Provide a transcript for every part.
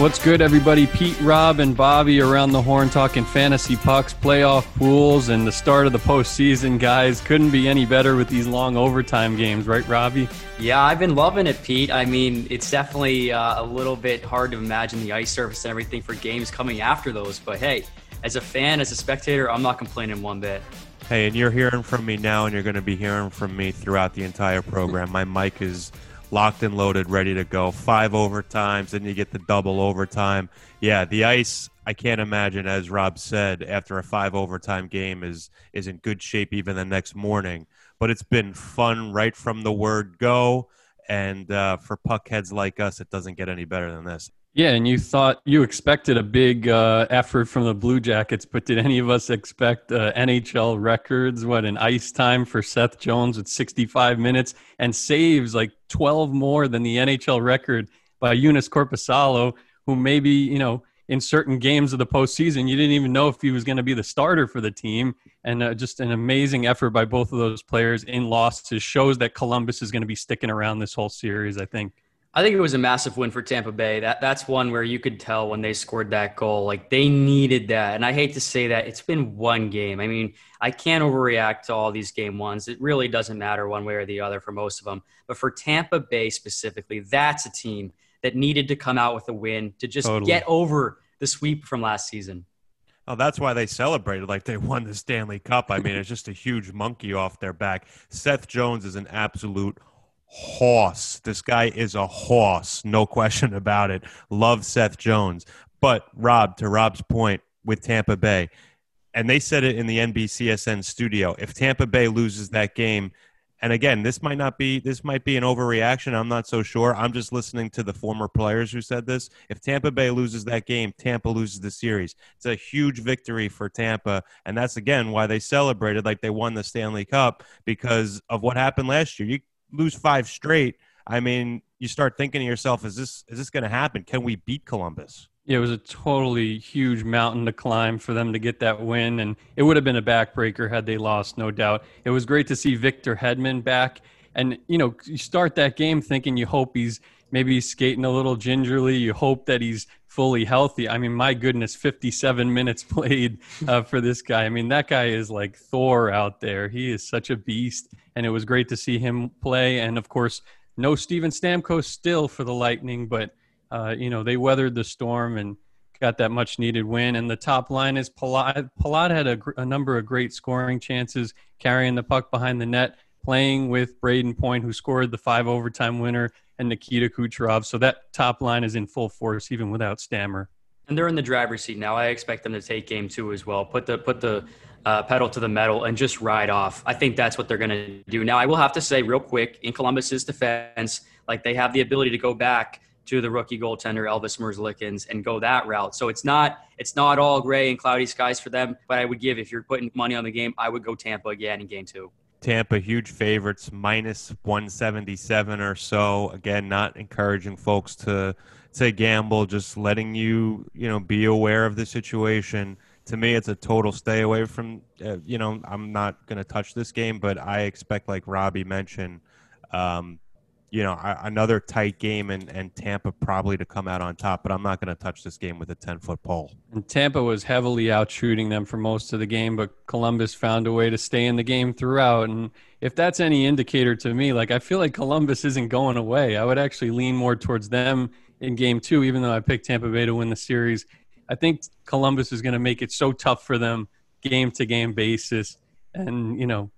What's good, everybody? Pete, Rob, and Bobby around the horn talking fantasy pucks, playoff pools, and the start of the postseason, guys. Couldn't be any better with these long overtime games, right, Robbie? Yeah, I've been loving it, Pete. I mean, it's definitely uh, a little bit hard to imagine the ice surface and everything for games coming after those. But hey, as a fan, as a spectator, I'm not complaining one bit. Hey, and you're hearing from me now, and you're going to be hearing from me throughout the entire program. My mic is locked and loaded, ready to go. Five overtimes, then you get the double overtime. Yeah, the ice. I can't imagine, as Rob said, after a five overtime game is is in good shape even the next morning. But it's been fun right from the word go, and uh, for puckheads like us, it doesn't get any better than this. Yeah, and you thought you expected a big uh, effort from the Blue Jackets, but did any of us expect uh, NHL records? What an ice time for Seth Jones with 65 minutes and saves like 12 more than the NHL record by Joonas Korpisalo, who maybe you know in certain games of the postseason you didn't even know if he was going to be the starter for the team. And uh, just an amazing effort by both of those players in losses shows that Columbus is going to be sticking around this whole series. I think. I think it was a massive win for Tampa Bay. That that's one where you could tell when they scored that goal, like they needed that. And I hate to say that it's been one game. I mean, I can't overreact to all these game ones. It really doesn't matter one way or the other for most of them. But for Tampa Bay specifically, that's a team that needed to come out with a win to just totally. get over the sweep from last season. Oh, that's why they celebrated like they won the Stanley Cup. I mean, it's just a huge monkey off their back. Seth Jones is an absolute horse. This guy is a horse, no question about it. Love Seth Jones. But Rob, to Rob's point with Tampa Bay, and they said it in the NBCSN studio. If Tampa Bay loses that game, and again, this might not be this might be an overreaction. I'm not so sure. I'm just listening to the former players who said this. If Tampa Bay loses that game, Tampa loses the series. It's a huge victory for Tampa, and that's again why they celebrated like they won the Stanley Cup because of what happened last year. You lose five straight, I mean, you start thinking to yourself, is this is this going to happen? Can we beat Columbus? Yeah, it was a totally huge mountain to climb for them to get that win, and it would have been a backbreaker had they lost, no doubt. It was great to see Victor Hedman back, and you know, you start that game thinking you hope he's maybe skating a little gingerly. You hope that he's fully healthy. I mean, my goodness, 57 minutes played uh, for this guy. I mean, that guy is like Thor out there. He is such a beast, and it was great to see him play. And of course, no Steven Stamkos still for the Lightning, but uh, you know they weathered the storm and got that much needed win. And the top line is Palat. Palat had a, a number of great scoring chances, carrying the puck behind the net, playing with Brayden Point, who scored the five overtime winner and Nikita Kucherov. So that top line is in full force even without Stammer. And they're in the driver's seat now. I expect them to take game two as well. Put the put the uh, pedal to the metal and just ride off. I think that's what they're going to do. Now, I will have to say real quick in Columbus's defense, like they have the ability to go back to the rookie goaltender Elvis Merzlikins and go that route. So it's not it's not all gray and cloudy skies for them. But I would give if you're putting money on the game, I would go Tampa again in game two. Tampa huge favorites minus 177 or so. Again, not encouraging folks to to gamble, just letting you you know be aware of the situation. To me, it's a total stay away from. Uh, you know, I'm not going to touch this game, but I expect, like Robbie mentioned, um, you know, another tight game and, and Tampa probably to come out on top, but I'm not going to touch this game with a 10 foot pole. And Tampa was heavily out shooting them for most of the game, but Columbus found a way to stay in the game throughout. And if that's any indicator to me, like I feel like Columbus isn't going away. I would actually lean more towards them in game two, even though I picked Tampa Bay to win the series. I think Columbus is going to make it so tough for them game to game basis. And, you know,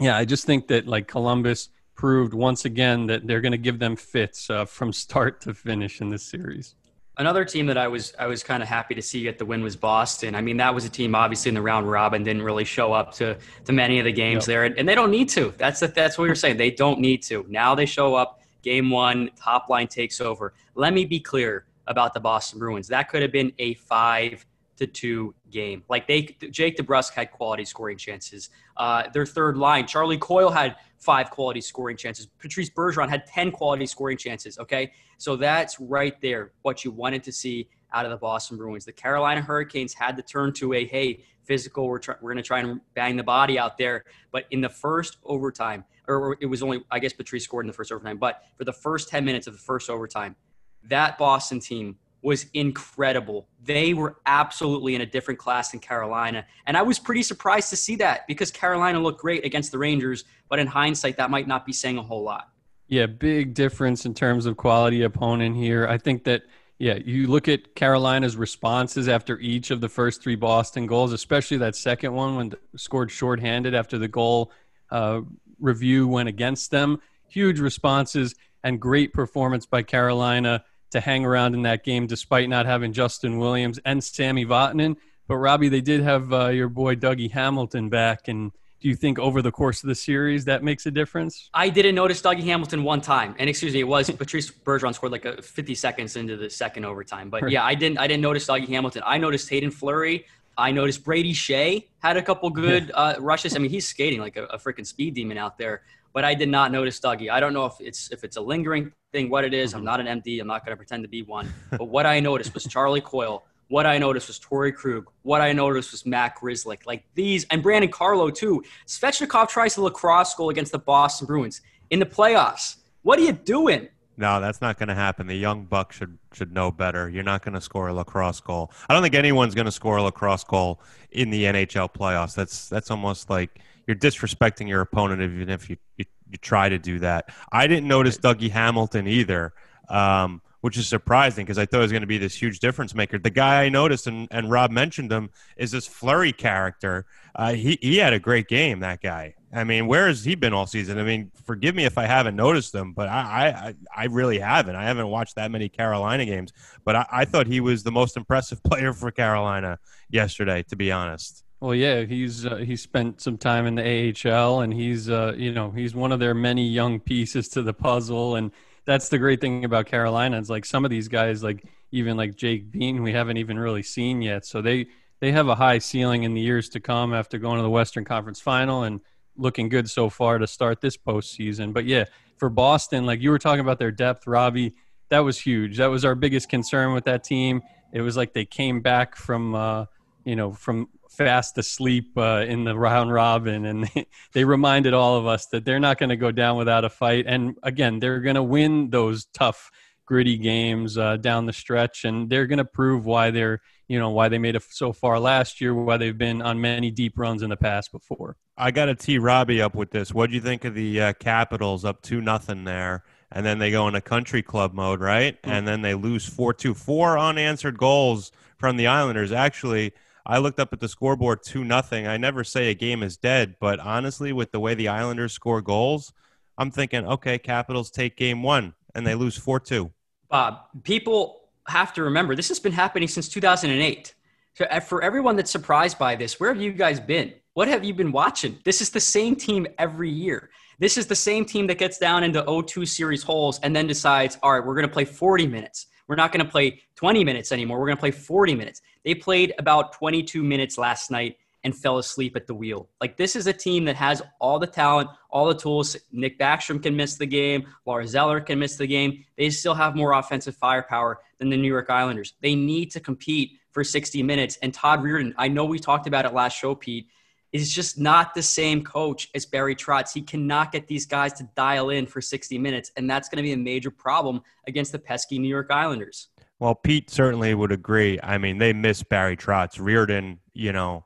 yeah, I just think that like Columbus proved once again that they're going to give them fits uh, from start to finish in this series. Another team that I was I was kind of happy to see get the win was Boston. I mean, that was a team obviously in the round robin didn't really show up to to many of the games yep. there, and, and, they don't need to. That's the, that's what we are saying. They don't need to. Now they show up. Game one, top line takes over. Let me be clear about the Boston Bruins. That could have been a five to two game. Like they, Jake DeBrusk had quality scoring chances. Uh, their third line, Charlie Coyle had five quality scoring chances. Patrice Bergeron had 10 quality scoring chances. Okay. So that's right there what you wanted to see out of the Boston Bruins. The Carolina Hurricanes had to turn to a, hey, physical, we're, we're going to try and bang the body out there. But in the first overtime, or it was only, I guess Patrice scored in the first overtime, but for the first 10 minutes of the first overtime, that Boston team was incredible. They were absolutely in a different class than Carolina. And I was pretty surprised to see that because Carolina looked great against the Rangers, but in hindsight, that might not be saying a whole lot. Yeah, big difference in terms of quality opponent here. I think that, yeah, you look at Carolina's responses after each of the first three Boston goals, especially that second one when scored shorthanded after the goal uh, review went against them. Huge responses and great performance by Carolina to hang around in that game despite not having Justin Williams and Sami Vatanen. But Robbie, they did have uh, your boy Dougie Hamilton back, and do you think over the course of the series that makes a difference? I didn't notice Dougie Hamilton one time, and excuse me, it was Patrice Bergeron scored like a 50 seconds into the second overtime. But yeah, I didn't I didn't notice Dougie Hamilton. I noticed Haydn Fleury. I noticed Brady Skjei had a couple good uh, rushes. I mean, he's skating like a, a freaking speed demon out there but I did not notice Dougie. I don't know if it's if it's a lingering thing, what it is. I'm mm-hmm. not an MD. I'm not going to pretend to be one. But what I noticed was Charlie Coyle. What I noticed was Torey Krug. What I noticed was Matt Grzelcyk. Like these, and Brandon Carlo too. Svechnikov tries the lacrosse goal against the Boston Bruins in the playoffs. What are you doing? No, that's not going to happen. The young buck should should know better. You're not going to score a lacrosse goal. I don't think anyone's going to score a lacrosse goal in the NHL playoffs. That's that's almost like you're disrespecting your opponent even if you, you, you try to do that. I didn't notice Dougie Hamilton either, um, which is surprising because I thought it was going to be this huge difference maker. The guy I noticed, and, and Rob mentioned him, is this Fleury character. Uh, he, he had a great game, that guy. I mean, where has he been all season? I mean, forgive me if I haven't noticed him, but I, I, I really haven't. I haven't watched that many Carolina games, but I, I thought he was the most impressive player for Carolina yesterday, to be honest. Well, yeah, he's uh, he spent some time in the AHL, and he's uh, you know he's one of their many young pieces to the puzzle, and that's the great thing about Carolina. It's like some of these guys, like even like Jake Bean, we haven't even really seen yet. So they they have a high ceiling in the years to come after going to the Western Conference Final and looking good so far to start this postseason. But yeah, for Boston, like you were talking about their depth, Robbie, that was huge. That was our biggest concern with that team. It was like they came back from. Uh, you know, from fast asleep uh, in the round robin, and they, they reminded all of us that they're not going to go down without a fight. And again, they're going to win those tough, gritty games uh, down the stretch, and they're going to prove why they're you know why they made it so far last year, why they've been on many deep runs in the past before. I got to tee Robbie up with this. What do you think of the uh, Capitals up two nothing there? And then they go into country club mode, right? Mm-hmm. And then they lose four two, four unanswered goals from the Islanders. Actually, I looked up at the scoreboard two nothing. I never say a game is dead, but honestly, with the way the Islanders score goals, I'm thinking, okay, Capitals take game one and they lose four two. Bob, people have to remember this has been happening since 2008. So for everyone that's surprised by this, where have you guys been? What have you been watching? This is the same team every year. This is the same team that gets down into 0-2 series holes and then decides, all right, we're going to play 40 minutes. We're not going to play 20 minutes anymore. We're going to play 40 minutes. They played about 22 minutes last night and fell asleep at the wheel. Like this is a team that has all the talent, all the tools. Nick Backstrom can miss the game. Lars Eller can miss the game. They still have more offensive firepower than the New York Islanders. They need to compete for 60 minutes. And Todd Reirden, I know we talked about it last show, Pete is just not the same coach as Barry Trotz. He cannot get these guys to dial in for 60 minutes, and that's going to be a major problem against the pesky New York Islanders. Well, Pete certainly would agree. I mean, they miss Barry Trotz. Reirden, you know,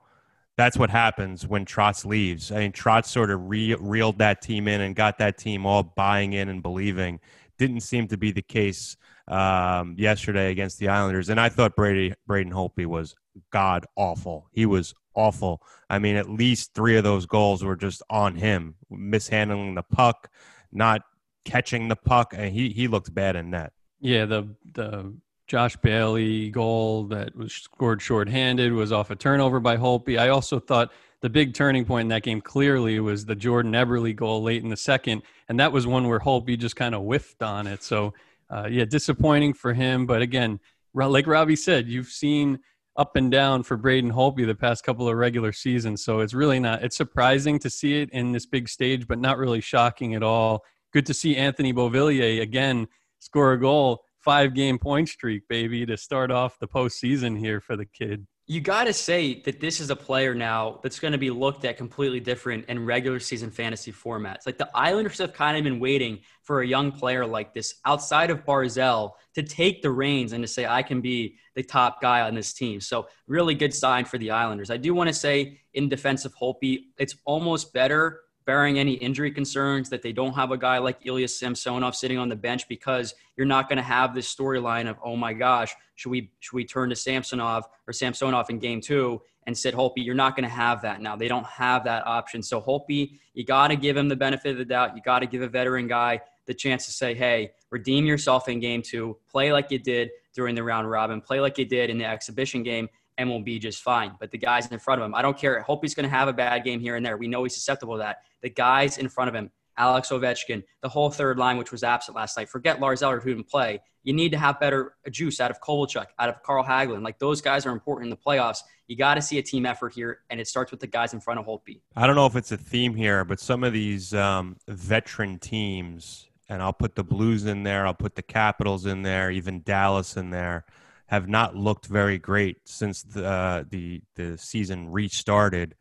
that's what happens when Trotz leaves. I mean, Trotz sort of re- reeled that team in and got that team all buying in and believing. Didn't seem to be the case um, yesterday against the Islanders, and I thought Brady Braden Holtby was god awful. He was awful. I mean, at least three of those goals were just on him, mishandling the puck, not catching the puck, and he he looked bad in net. Yeah, the the Josh Bailey goal that was scored shorthanded was off a turnover by Holtby. I also thought the big turning point in that game clearly was the Jordan Eberle goal late in the second, and that was one where Holtby just kind of whiffed on it. So uh, yeah, disappointing for him. But again, like Robbie said, you've seen up and down for Braden Holtby the past couple of regular seasons. So it's really not, it's surprising to see it in this big stage, but not really shocking at all. Good to see Anthony Beauvillier again score a goal, five game point streak, baby, to start off the postseason here for the kid. you got to say that this is a player now that's going to be looked at completely different in regular season fantasy formats. Like the Islanders have kind of been waiting for a young player like this outside of Barzal to take the reins and to say, I can be the top guy on this team. So, really good sign for the Islanders. I do want to say, in defense of Holtby, it's almost better bearing any injury concerns, that they don't have a guy like Ilya Samsonov sitting on the bench because you're not going to have this storyline of, oh my gosh, should we should we turn to Samsonov or Samsonov in game two and sit Holtby? You're not going to have that now. They don't have that option. So Holtby, you got to give him the benefit of the doubt. You got to give a veteran guy the chance to say, hey, redeem yourself in game two, play like you did during the round robin, play like you did in the exhibition game, and we'll be just fine. But the guys in front of him, I don't care. I hope he's going to have a bad game here and there. We know he's susceptible to that. The guys in front of him, Alex Ovechkin, the whole third line, which was absent last night. Forget Lars Eller, who didn't play. You need to have better juice out of Kovalchuk, out of Carl Hagelin. Like those guys are important in the playoffs. You got to see a team effort here, and it starts with the guys in front of Holtby. I don't know if it's a theme here, but some of these um, veteran teams, and I'll put the Blues in there, I'll put the Capitals in there, even Dallas in there have not looked very great since the uh, the the season restarted.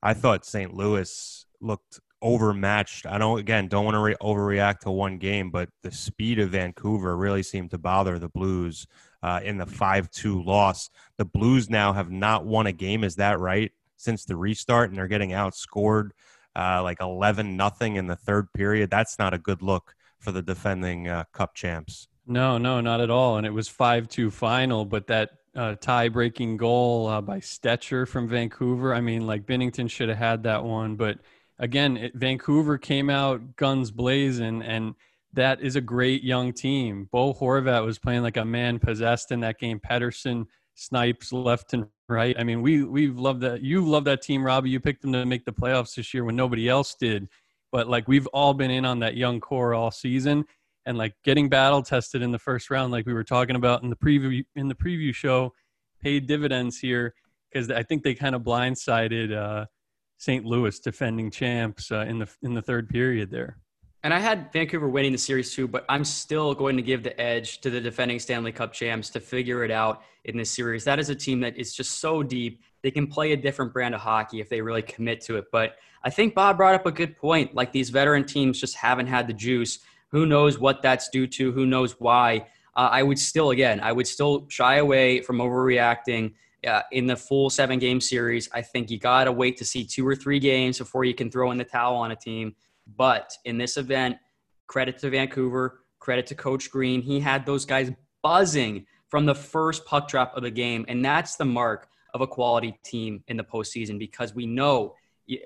I thought St. Louis looked overmatched. I don't again don't want to re- overreact to one game, but the speed of Vancouver really seemed to bother the Blues uh, in the five two loss. The Blues now have not won a game. Is that right? Since the restart, and they're getting outscored uh, like eleven nothing in the third period. That's not a good look for the defending uh, Cup champs. No, no, not at all. And it was 5 2 final, but that uh, tie breaking goal uh, by Stecher from Vancouver, I mean, like Binnington should have had that one. But again, it, Vancouver came out guns blazing, and that is a great young team. Bo Horvat was playing like a man possessed in that game. Pettersson snipes left and right. I mean, we we've loved that. You've loved that team, Robbie. You picked them to make the playoffs this year when nobody else did. But like we've all been in on that young core all season and like getting battle tested in the first round, like we were talking about in the preview in the preview show, paid dividends here because I think they kind of blindsided uh, St. Louis defending champs uh, in the in the third period there. And I had Vancouver winning the series too, but I'm still going to give the edge to the defending Stanley Cup champs to figure it out in this series. That is a team that is just so deep. They can play a different brand of hockey if they really commit to it. But I think Bob brought up a good point. Like these veteran teams just haven't had the juice who knows what that's due to? Who knows why? Uh, I would still, again, I would still shy away from overreacting uh, in the full seven game series. I think you got to wait to see two or three games before you can throw in the towel on a team. But in this event, credit to Vancouver, credit to Coach Green. He had those guys buzzing from the first puck drop of the game. And that's the mark of a quality team in the postseason because we know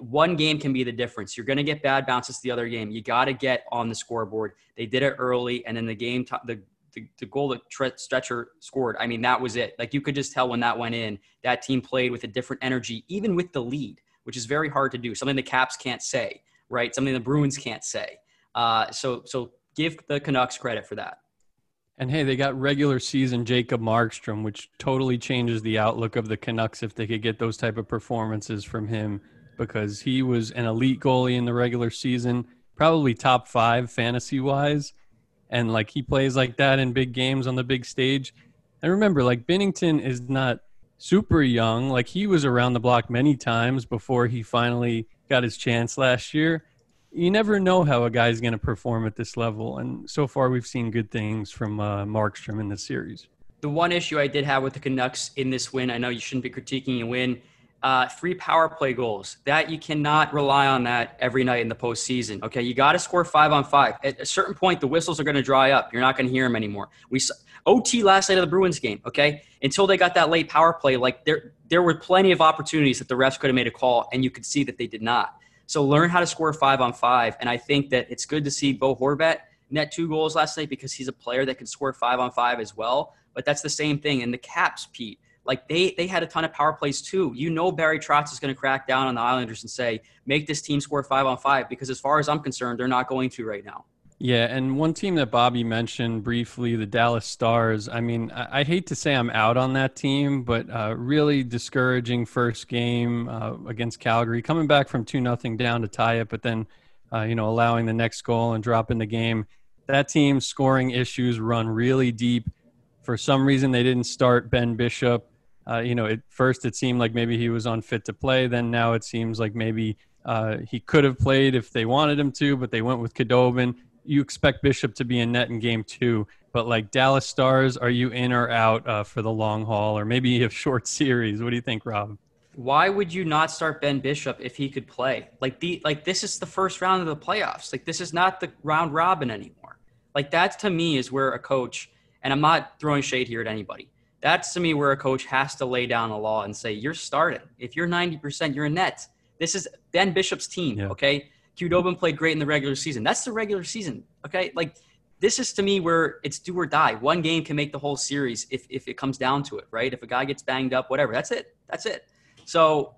one game can be the difference. You're going to get bad bounces the other game. You got to get on the scoreboard. They did it early, and then the game, the the, the goal that Stecher scored. I mean, that was it. Like you could just tell when that went in, that team played with a different energy, even with the lead, which is very hard to do. Something the Caps can't say, right? Something the Bruins can't say. Uh, so so give the Canucks credit for that. And hey, they got regular season Jacob Markstrom, which totally changes the outlook of the Canucks if they could get those type of performances from him because he was an elite goalie in the regular season, probably top five fantasy wise. And like he plays like that in big games on the big stage. And remember, like Binnington is not super young. Like he was around the block many times before he finally got his chance last year. You never know how a guy's going to perform at this level. And so far, we've seen good things from uh, Markstrom in this series. The one issue I did have with the Canucks in this win, I know you shouldn't be critiquing a win uh, three power play goals. That you cannot rely on that every night in the postseason. Okay, you got to score five on five. At a certain point, the whistles are going to dry up. You're not going to hear them anymore. We OT last night of the Bruins game. Okay, until they got that late power play, like there there were plenty of opportunities that the refs could have made a call, and you could see that they did not. So learn how to score five on five, and I think that it's good to see Bo Horvat net two goals last night because he's a player that can score five on five as well. But that's the same thing in the Caps, Pete like they they had a ton of power plays too. You know Barry Trotz is going to crack down on the Islanders and say, make this team score five on five because as far as I'm concerned, they're not going to right now. Yeah, and one team that Bobby mentioned briefly, the Dallas Stars. I mean, I, I hate to say I'm out on that team, but uh, really discouraging first game uh, against Calgary, coming back from two nothing down to tie it, but then uh, you know allowing the next goal and dropping the game. That team's scoring issues run really deep. For some reason, they didn't start Ben Bishop Uh, you know, at first it seemed like maybe he was unfit to play. Then now it seems like maybe uh, he could have played if they wanted him to, but they went with Khudobin. You expect Bishop to be in net in game two, but like Dallas Stars, are you in or out uh, for the long haul, or maybe a short series? What do you think, Rob? Why would you not start Ben Bishop if he could play? Like the like this is the first round of the playoffs. Like this is not the round robin anymore. Like that to me is where a coach, and I'm not throwing shade here at anybody. That's to me where a coach has to lay down the law and say, you're starting. If you're 90%, you're a net. This is Ben Bishop's team, yeah. okay? Khudobin played great in the regular season. That's the regular season, okay? Like, this is to me where it's do or die. One game can make the whole series if, if it comes down to it, right? If a guy gets banged up, whatever, that's it. That's it. So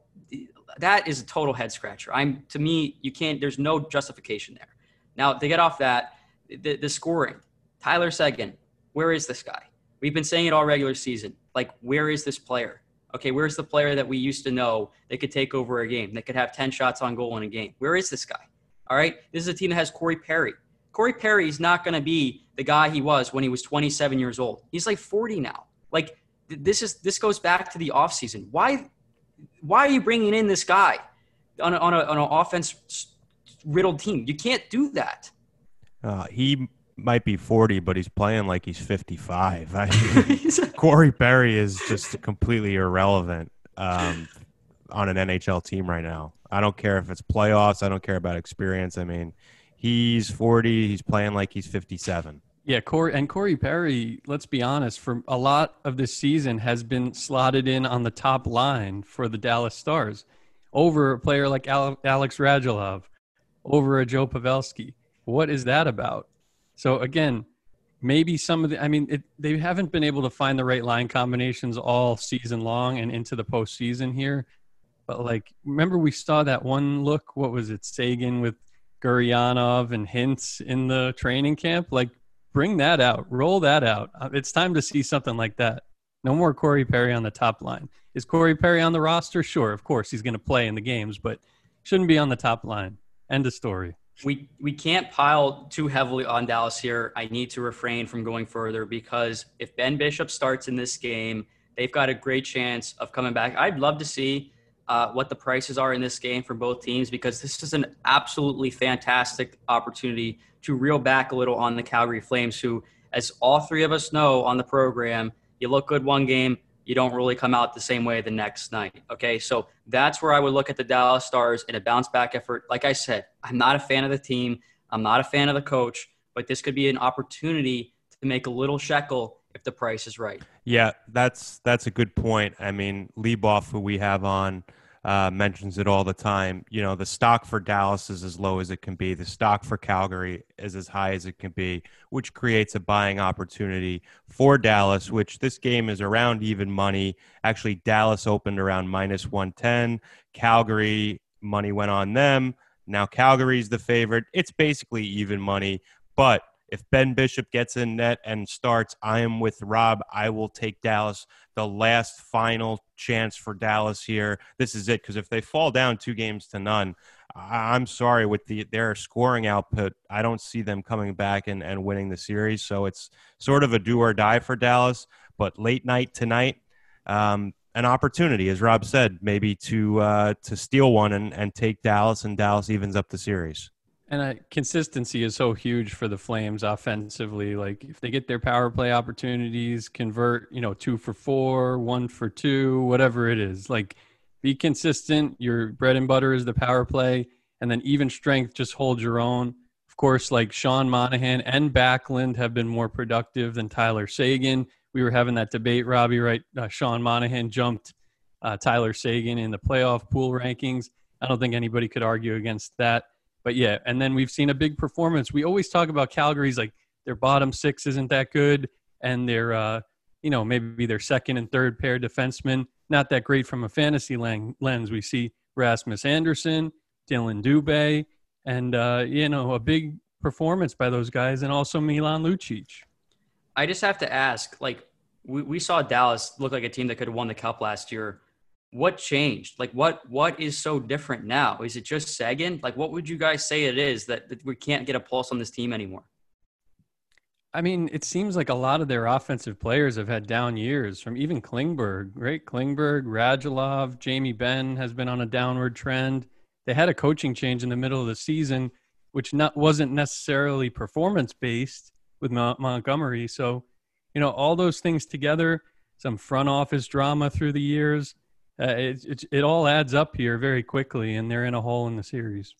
that is a total head scratcher. I'm to me, you can't. There's no justification there. Now to get off that, the, the scoring, Tyler Seguin, where is this guy? We've been saying it all regular season. Like, where is this player? Okay, where's the player that we used to know that could take over a game, that could have 10 shots on goal in a game? Where is this guy? All right, this is a team that has Corey Perry. Corey Perry is not going to be the guy he was when he was 27 years old. He's like 40 now. Like this is this goes back to the offseason. Why why are you bringing in this guy on on, a, on an offense riddled team? You can't do that. Uh, he might be 40, but he's playing like he's 55. I mean, Corey Perry is just completely irrelevant um, on an NHL team right now. I don't care if it's playoffs. I don't care about experience. I mean, he's 40. He's playing like he's 57. Yeah, Corey and Corey Perry. Let's be honest. For a lot of this season, has been slotted in on the top line for the Dallas Stars, over a player like Alex Radulov, over a Joe Pavelski. What is that about? So again, maybe some of the, I mean, it, they haven't been able to find the right line combinations all season long and into the postseason here. But like, remember we saw that one look? What was it? Seguin with Gurianov and Hintz in the training camp. Like, bring that out, roll that out. Uh, it's time to see something like that. No more Corey Perry on the top line. Is Corey Perry on the roster? Sure, of course he's going to play in the games, but shouldn't be on the top line. End of story we we can't pile too heavily on Dallas here. I need to refrain from going further because if Ben Bishop starts in this game, they've got a great chance of coming back. I'd love to see uh, what the prices are in this game for both teams because this is an absolutely fantastic opportunity to reel back a little on the Calgary Flames, who, as all three of us know on the program, you look good one game, you don't really come out the same way the next night. Okay, so that's where I would look at the Dallas Stars in a bounce back effort. Like I said, I'm not a fan of the team, I'm not a fan of the coach, but this could be an opportunity to make a little shekel if the price is right. Yeah, that's that's a good point. I mean, Leboff, who we have on uh, mentions it all the time. You know, the stock for Dallas is as low as it can be. The stock for Calgary is as high as it can be, which creates a buying opportunity for Dallas, which this game is around even money. Actually, Dallas opened around minus 110. Calgary, money went on them. Now Calgary's the favorite. It's basically even money, but if Ben Bishop gets in net and starts, I am with Rob. I will take Dallas. The last final chance for Dallas here. This is it because if they fall down two games to none, I'm sorry with the their scoring output. I don't see them coming back and, and winning the series. So it's sort of a do or die for Dallas. But late night tonight, um, an opportunity, as Rob said, maybe to uh, to steal one and, and take Dallas, and Dallas evens up the series. And uh, consistency is so huge for the Flames offensively. Like if they get their power play opportunities, convert, you know, two for four, one for two, whatever it is. Like be consistent. Your bread and butter is the power play, and then even strength, just hold your own. Of course, like Sean Monahan and Backlund have been more productive than Tyler Seguin. We were having that debate, Robbie. Right? Uh, Sean Monahan jumped uh, Tyler Seguin in the playoff pool rankings. I don't think anybody could argue against that but yeah, and then we've seen a big performance. We always talk about Calgary's like their bottom six isn't that good, and their uh, you know maybe their second and third pair defensemen not that great from a fantasy lens. We see Rasmus Andersson, Dillon Dubé, and uh, you know a big performance by those guys, and also Milan Lucic. I just have to ask, like we, we saw Dallas look like a team that could have won the cup last year what changed? Like what what is so different now? Is it just Seguin? Like what would you guys say it is that, that we can't get a pulse on this team anymore? I mean, it seems like a lot of their offensive players have had down years from even Klingberg, right? Klingberg, Radulov, Jamie Benn has been on a downward trend. They had a coaching change in the middle of the season, which not wasn't necessarily performance based with Montgomery. So, you know, all those things together, some front office drama through the years, uh, it, it, it all adds up here very quickly, and they're in a hole in the series.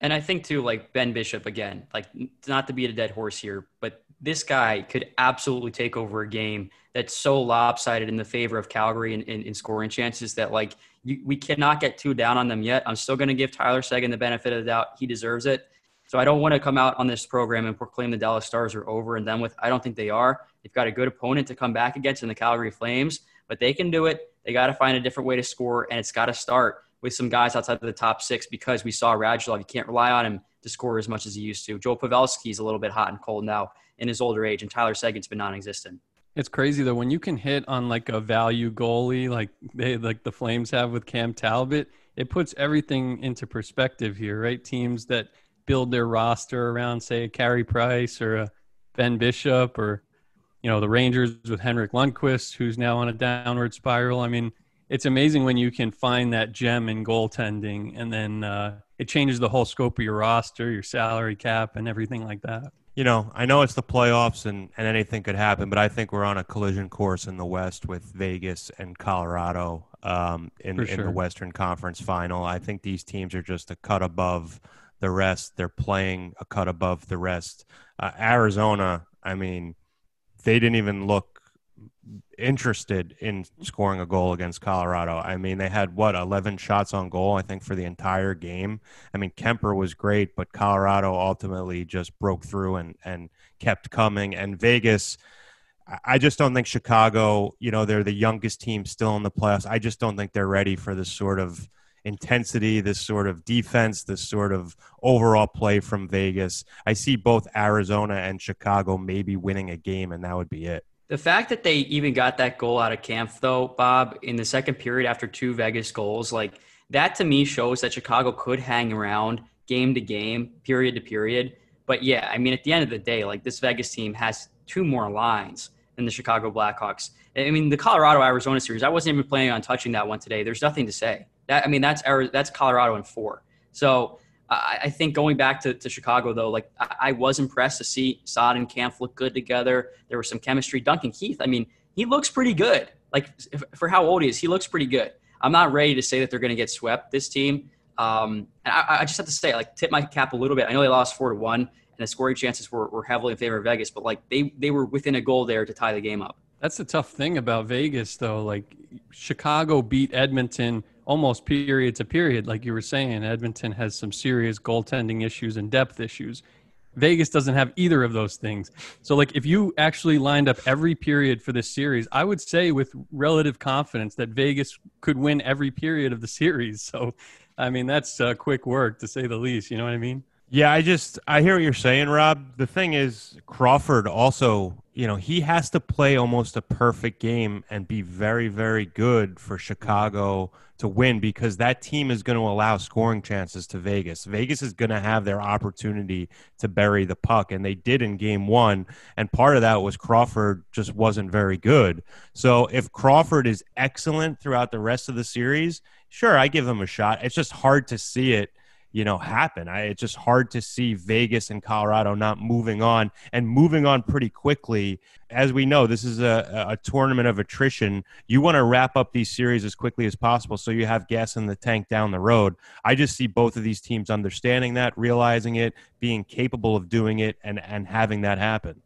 And I think too, like Ben Bishop again, like not to beat a dead horse here, but this guy could absolutely take over a game that's so lopsided in the favor of Calgary in, in, in scoring chances that like you, we cannot get too down on them yet. I'm still going to give Tyler Seguin the benefit of the doubt; he deserves it. So I don't want to come out on this program and proclaim the Dallas Stars are over and done with. I don't think they are. They've got a good opponent to come back against in the Calgary Flames, but they can do it. They got to find a different way to score, and it's got to start with some guys outside of the top six because we saw Radulov. You can't rely on him to score as much as he used to. Joe Pavelski's a little bit hot and cold now in his older age, and Tyler Seguin's been non-existent. It's crazy though when you can hit on like a value goalie like they like the Flames have with Cam Talbot. It puts everything into perspective here, right? Teams that build their roster around, say, a Carey Price or a Ben Bishop, or you know the Rangers with Henrik Lundqvist, who's now on a downward spiral. I mean, it's amazing when you can find that gem in goaltending, and then uh, it changes the whole scope of your roster, your salary cap, and everything like that. You know, I know it's the playoffs and, and anything could happen, but I think we're on a collision course in the West with Vegas and Colorado um, in, sure. in the Western Conference final. I think these teams are just a cut above the rest. They're playing a cut above the rest. Uh, Arizona, I mean, they didn't even look interested in scoring a goal against Colorado. I mean, they had what 11 shots on goal, I think, for the entire game. I mean, Kuemper was great, but Colorado ultimately just broke through and and kept coming. And Vegas, I just don't think Chicago. You know, they're the youngest team still in the playoffs. I just don't think they're ready for this sort of intensity, this sort of defense, this sort of overall play from Vegas. I see both Arizona and Chicago maybe winning a game, and that would be it. The fact that they even got that goal out of Kampf, though, Bob, in the second period after two Vegas goals, like that to me shows that Chicago could hang around game to game, period to period. But yeah, I mean, at the end of the day, like this Vegas team has two more lines than the Chicago Blackhawks. I mean, the Colorado Arizona series, I wasn't even planning on touching that one today. There's nothing to say. That I mean, that's that's Colorado in four. So I think going back to, to Chicago though, like I, was impressed to see Saad and Kampf look good together. There was some chemistry. Duncan Keith, I mean, he looks pretty good. Like for how old he is, he looks pretty good. I'm not ready to say that they're going to get swept. This team, um, and I, I, just have to say, like, tip my cap a little bit. I know they lost four to one, and the scoring chances were, were heavily in favor of Vegas, but like they they were within a goal there to tie the game up. That's the tough thing about Vegas, though. Like Chicago beat Edmonton almost period to period, like you were saying. Edmonton has some serious goaltending issues and depth issues. Vegas doesn't have either of those things. So, like, if you actually lined up every period for this series, I would say with relative confidence that Vegas could win every period of the series. So, I mean, that's uh, quick work to say the least. You know what I mean? Yeah, I just I hear what you're saying, Rob. The thing is, Crawford also, you know, he has to play almost a perfect game and be very, very good for Chicago to win because that team is going to allow scoring chances to Vegas. Vegas is going to have their opportunity to bury the puck, and they did in game one. And part of that was Crawford just wasn't very good. So if Crawford is excellent throughout the rest of the series, sure, I give him a shot. It's just hard to see it you know happen. I, it's just hard to see Vegas and Colorado not moving on and moving on pretty quickly. As we know, this is a, a tournament of attrition. You want to wrap up these series as quickly as possible so you have gas in the tank down the road. I just see both of these teams understanding that, realizing it, being capable of doing it, and and having that happen.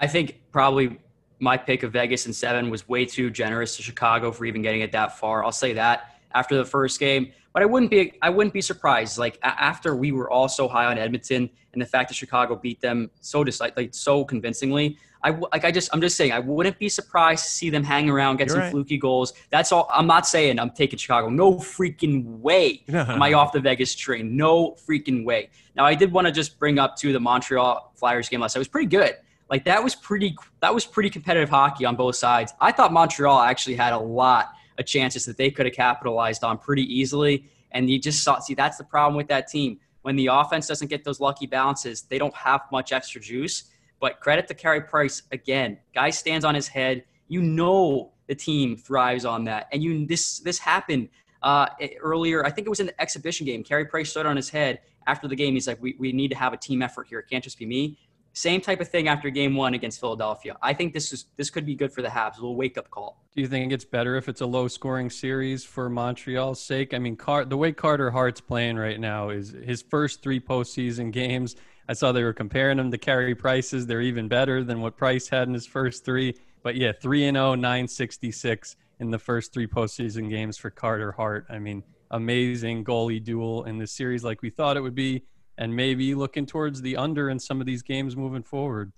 I think probably my pick of Vegas and seven was way too generous to Chicago for even getting it that far. I'll say that after the first game. But I wouldn't be I wouldn't be surprised. Like after we were all so high on Edmonton and the fact that Chicago beat them so decide, like so convincingly, I like I just I'm just saying I wouldn't be surprised to see them hang around, get You're some right. fluky goals. That's all. I'm not saying I'm taking Chicago. No freaking way am I off the Vegas train. No freaking way. Now I did want to just bring up to the Montreal Flyers game last. night. It was pretty good. Like that was pretty that was pretty competitive hockey on both sides. I thought Montreal actually had a lot chances that they could have capitalized on pretty easily. And you just saw, see, that's the problem with that team. When the offense doesn't get those lucky bounces, they don't have much extra juice. But credit to Carey Price again. Guy stands on his head. You know the team thrives on that. And you this this happened uh, earlier. I think it was in the exhibition game. Carey Price stood on his head after the game. He's like, we, we need to have a team effort here. It can't just be me. Same type of thing after game one against Philadelphia. I think this is this could be good for the Habs. A little wake up call. Do you think it's better if it's a low scoring series for Montreal's sake? I mean, Car- the way Carter Hart's playing right now is his first three postseason games. I saw they were comparing him to Carey Price's. They're even better than what Price had in his first three. But yeah, 3 and 0, 966 in the first three postseason games for Carter Hart. I mean, amazing goalie duel in this series like we thought it would be, and maybe looking towards the under in some of these games moving forward.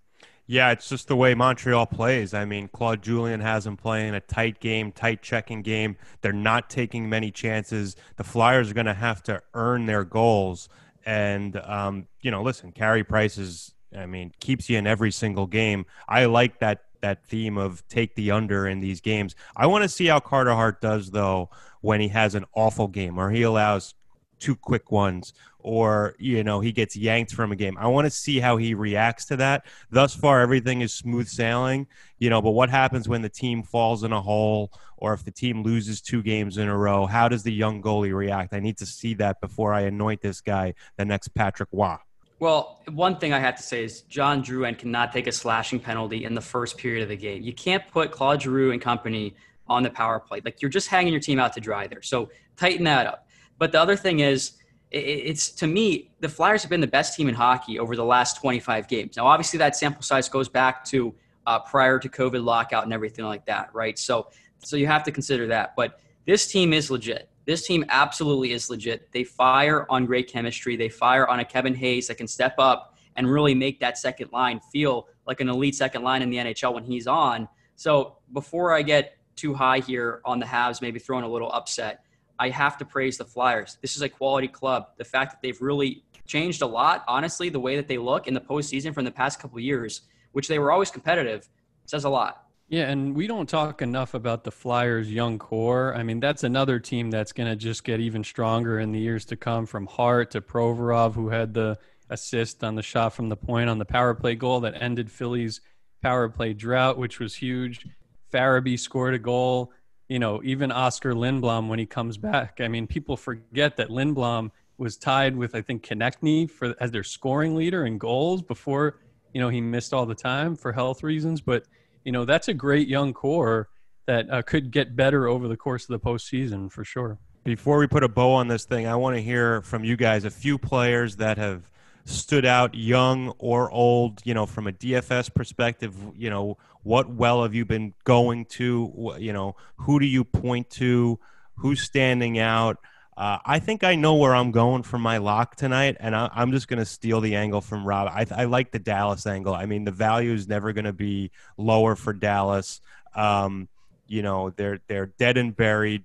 Yeah, it's just the way Montreal plays. I mean, Claude Julien has them playing a tight game, tight checking game. They're not taking many chances. The Flyers are going to have to earn their goals. And, um, you know, listen, Carey Price is, I mean, keeps you in every single game. I like that that theme of take the under in these games. I want to see how Carter Hart does though when he has an awful game or he allows two quick ones or you know he gets yanked from a game. I want to see how he reacts to that. Thus far everything is smooth sailing, you know, but what happens when the team falls in a hole or if the team loses two games in a row? How does the young goalie react? I need to see that before I anoint this guy the next Patrick Roy. Well, one thing I have to say is John Drouin cannot take a slashing penalty in the first period of the game. You can't put Claude Giroux and company on the power play. Like you're just hanging your team out to dry there. So tighten that up. But the other thing is, it's to me, the Flyers have been the best team in hockey over the last 25 games. Now, obviously, that sample size goes back to uh, prior to COVID lockout and everything like that, right? So, so you have to consider that. But this team is legit this team absolutely is legit. They fire on great chemistry. They fire on a Kevin Hayes that can step up and really make that second line feel like an elite second line in the NHL when he's on. So before I get too high here on the Habs, maybe throwing a little upset, I have to praise the Flyers. This is a quality club. The fact that they've really changed a lot, honestly, the way that they look in the postseason from the past couple years, which they were always competitive, says a lot. Yeah, and we don't talk enough about the Flyers' young core. I mean, that's another team that's going to just get even stronger in the years to come. From Hart to Provorov, who had the assist on the shot from the point on the power play goal that ended Philly's power play drought, which was huge. Farabee scored a goal. You know, even Oskar Lindblom when he comes back. I mean, people forget that Lindblom was tied with I think Konecny for as their scoring leader in goals before you know he missed all the time for health reasons, but you know that's a great young core that uh, could get better over the course of the postseason for sure. Before we put a bow on this thing, I want to hear from you guys a few players that have stood out, young or old. You know, from a DFS perspective, you know, what well have you been going to? You know, who do you point to? Who's standing out? Uh, I think I know where I'm going for my lock tonight, and I, am just going to steal the angle from Rob. I, I, like the Dallas angle. I mean, the value is never going to be lower for Dallas. Um, you know, they're they're dead and buried.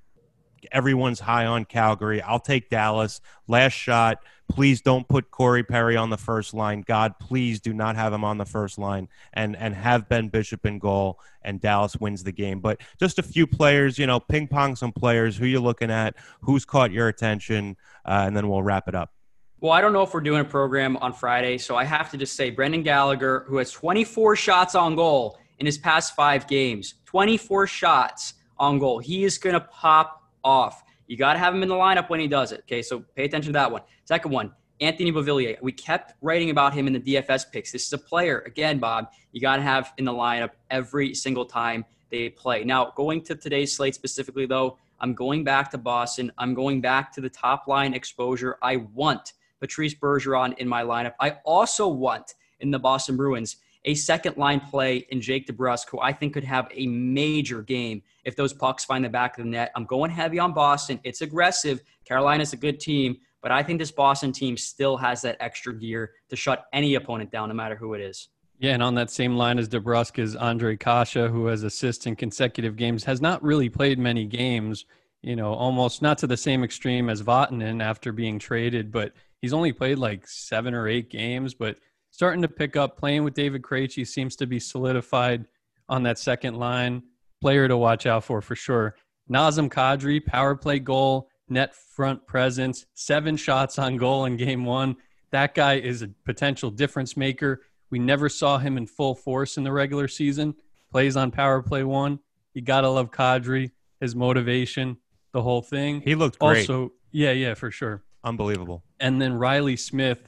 Everyone's high on Calgary. I'll take Dallas. Last shot. Please don't put Corey Perry on the first line. God, please do not have him on the first line and and have Ben Bishop in goal and Dallas wins the game. But just a few players, you know, ping pong some players. Who you looking at? Who's caught your attention? Uh, and then we'll wrap it up. Well, I don't know if we're doing a program on Friday, so I have to just say Brendan Gallagher, who has 24 shots on goal in his past five games, 24 shots on goal. He is going to pop off. You got to have him in the lineup when he does it. Okay, so pay attention to that one. Second one, Anthony Beauvillier. We kept writing about him in the DFS picks. This is a player, again, Bob, you got to have in the lineup every single time they play. Now, going to today's slate specifically, though, I'm going back to Boston. I'm going back to the top line exposure. I want Patrice Bergeron in my lineup. I also want in the Boston Bruins a second line play in Jake DeBrusk, who I think could have a major game if those pucks find the back of the net. I'm going heavy on Boston. It's aggressive. Carolina's a good team, but I think this Boston team still has that extra gear to shut any opponent down, no matter who it is. Yeah, and on that same line as DeBrusk is Ondrej Kase, who has assists in consecutive games, has not really played many games, you know, almost not to the same extreme as Vatanen after being traded, but he's only played like seven or eight games, but starting to pick up. Playing with David Krejci seems to be solidified on that second line. Player to watch out for for sure. Nazem Kadri, power play goal, net front presence, seven shots on goal in game one. That guy is a potential difference maker. We never saw him in full force in the regular season. Plays on power play one. You gotta love Kadri, his motivation, the whole thing. He looked great. Also, yeah, yeah, for sure. Unbelievable. And then Riley Smith,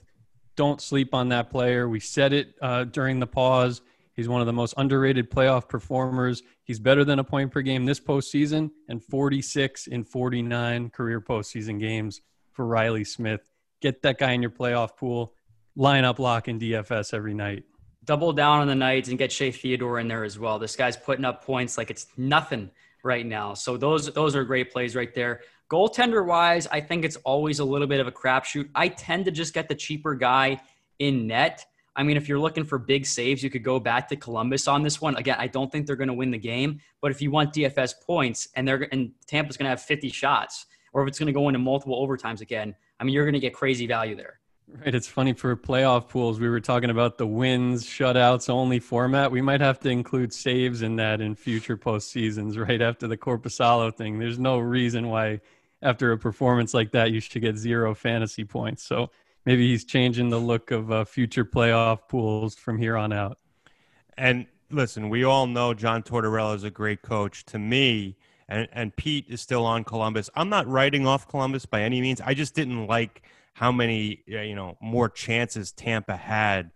don't sleep on that player. We said it uh, during the pause. He's one of the most underrated playoff performers. He's better than a point per game this postseason and 46 in 49 career postseason games for Reilly Smith. Get that guy in your playoff pool. Line up lock in DFS every night. Double down on the nights and get Shea Theodore in there as well. This guy's putting up points like it's nothing right now. So those those are great plays right there. Goaltender wise, I think it's always a little bit of a crapshoot. I tend to just get the cheaper guy in net. I mean, if you're looking for big saves, you could go back to Columbus on this one. Again, I don't think they're going to win the game, but if you want DFS points and they're and Tampa's going to have 50 shots, or if it's going to go into multiple overtimes again, I mean, you're going to get crazy value there. Right. It's funny for playoff pools. We were talking about the wins, shutouts only format. We might have to include saves in that in future postseasons, right after the Korpisalo thing. There's no reason why, after a performance like that, you should get zero fantasy points. So maybe he's changing the look of uh, future playoff pools from here on out. And listen, we all know John Tortorella is a great coach. To me, and, and Pete is still on Columbus. I'm not writing off Columbus by any means. I just didn't like how many you know more chances Tampa had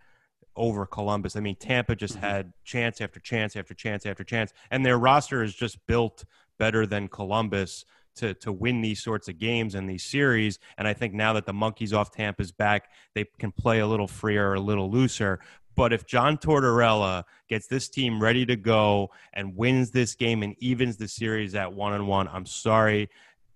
over Columbus. I mean, Tampa just mm-hmm. had chance after chance after chance after chance, and their roster is just built better than Columbus to to win these sorts of games and these series. And I think now that the monkeys off Tampa's back, they can play a little freer, a little looser. But if John Tortorella gets this team ready to go and wins this game and evens the series at one and one, I'm sorry.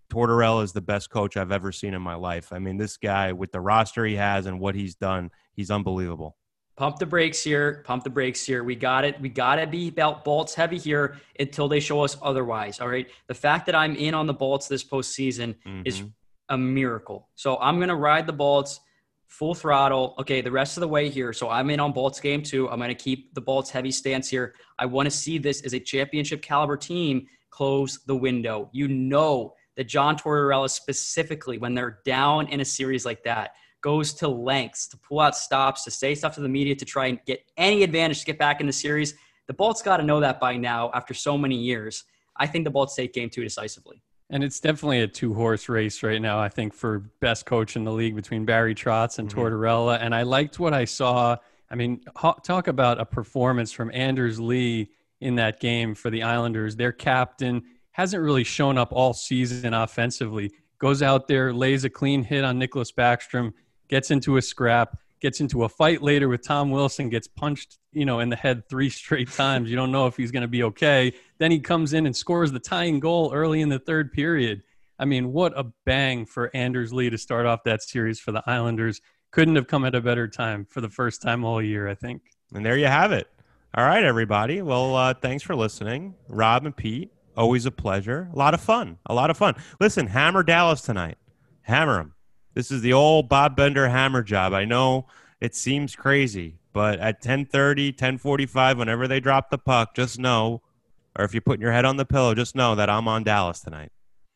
Tortorella is the best coach I've ever seen in my life. I mean, this guy with the roster he has and what he's done, he's unbelievable pump the brakes here, pump the brakes here. We got it. We got to be belt bolts heavy here until they show us otherwise. All right. The fact that I'm in on the bolts this postseason mm-hmm. is a miracle. So I'm going to ride the bolts full throttle. Okay. The rest of the way here. So I'm in on bolts game two. I'm going to keep the bolts heavy stance here. I want to see this as a championship caliber team close the window. You know that John Tortorella specifically, when they're down in a series like that, goes to lengths to pull out stops, to say stuff to the media, to try and get any advantage to get back in the series. The Bolts got to know that by now after so many years. I think the Bolts take game two decisively. And it's definitely a two horse race right now, I think, for best coach in the league between Barry Trotz and mm-hmm. Tortorella. And I liked what I saw. I mean, talk about a performance from Anders Lee in that game for the Islanders. Their captain hasn't really shown up all season offensively. Goes out there, lays a clean hit on Nicklas Backstrom, gets into a scrap, gets into a fight later with Tom Wilson, gets punched, you know, in the head three straight times. You don't know if he's going to be okay. Then he comes in and scores the tying goal early in the third period. I mean, what a bang for Anders Lee to start off that series for the Islanders. Couldn't have come at a better time for the first time all year, I think. And there you have it. All right, everybody. Well, uh, thanks for listening. Rob and Pete, always a pleasure. A lot of fun. A lot of fun. Listen, hammer Dallas tonight. Hammer them. This is the old Bob Bender hammer job. I know it seems crazy, but at 10:30, 10:45, whenever they drop the puck, just know, or if you're putting your head on the pillow, just know that I'm on Dallas tonight.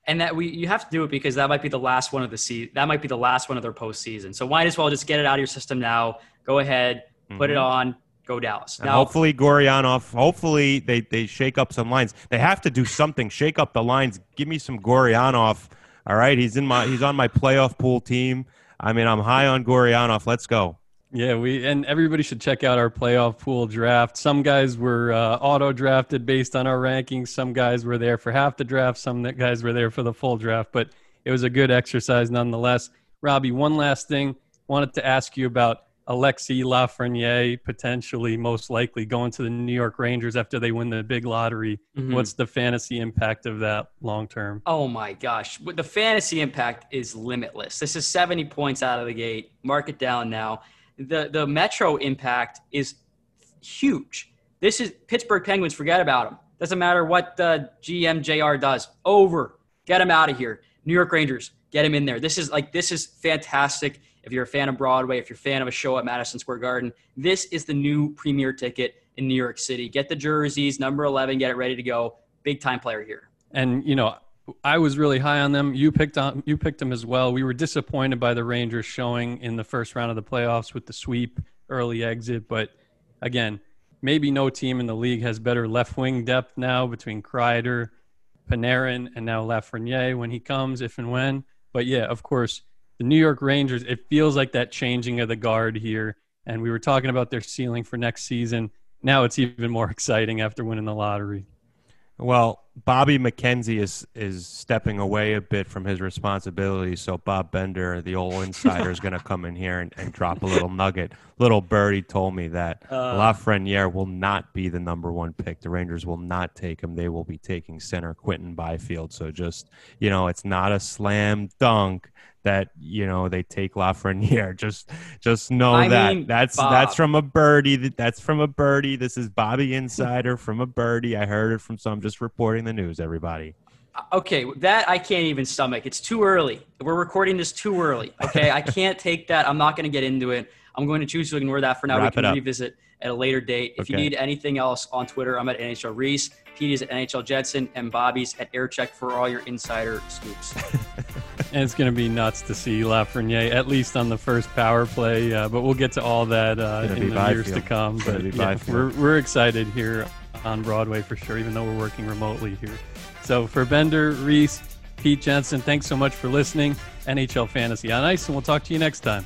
And that we you have to do it because that might be the last one of the season. That might be the last one of their postseason. So might as well just get it out of your system now. Go ahead, put mm-hmm. it on, go Dallas. And now, hopefully Gurianov. Hopefully they they shake up some lines. They have to do something. Shake up the lines. Give me some Gurianov all right, he's in my he's on my playoff pool team. I mean, I'm high on Gurianov. Let's go. Yeah, we and everybody should check out our playoff pool draft. Some guys were uh, auto drafted based on our rankings. Some guys were there for half the draft. Some guys were there for the full draft. But it was a good exercise nonetheless. Robbie, one last thing. Wanted to ask you about Alexis Lafrenière potentially most likely going to the New York Rangers after they win the big lottery. Mm-hmm. What's the fantasy impact of that long term? Oh my gosh. The fantasy impact is limitless. This is 70 points out of the gate. Mark it down now. The the Metro impact is huge. This is Pittsburgh Penguins, forget about them. Doesn't matter what the GM JR does. Over. Get him out of here. New York Rangers, get him in there. This is like this is fantastic if you're a fan of Broadway, if you're a fan of a show at Madison Square Garden, this is the new premier ticket in New York City. Get the jerseys, number 11, get it ready to go. Big time player here. And, you know, I was really high on them. You picked on you picked them as well. We were disappointed by the Rangers showing in the first round of the playoffs with the sweep early exit, but again, maybe no team in the league has better left wing depth now between Kreider, Panarin, and now Lafrenière when he comes, if and when. But yeah, of course, the New York Rangers, it feels like that changing of the guard here. And we were talking about their ceiling for next season. Now it's even more exciting after winning the lottery. Well, Bobby McKenzie is is stepping away a bit from his responsibilities. So Bob Bender, the old insider, is going to come in here and, and, drop a little nugget. Little birdie told me that uh, Lafrenière will not be the number one pick. The Rangers will not take him. They will be taking center Quinton Byfield. So just you know, it's not a slam dunk that you know they take Lafrenière. Just just know I that mean, that's Bob. that's from a birdie. That's from a birdie. This is Bobby Insider from a birdie. I heard it from some. Just reporting the news. Everybody. Uh, okay, that I can't even stomach. It's too early. We're recording this too early. Okay, I can't take that. I'm not going to get into it. I'm going to choose to ignore that for now. Wrap we can revisit at a later date. If okay. you need anything else on Twitter, I'm at NHL Reese. Petey's at NHL Jensen, and Bobby's at Aircheck for all your insider scoops. and it's going to be nuts to see Lafrenière at least on the first power play. Uh, but we'll get to all that uh, in the years field. to come. But yeah, we're we're excited here on Broadway for sure, even though we're working remotely here. So for Bender, Reese, Pete Jensen, thanks so much for listening. NHL Fantasy on Ice, and we'll talk to you next time.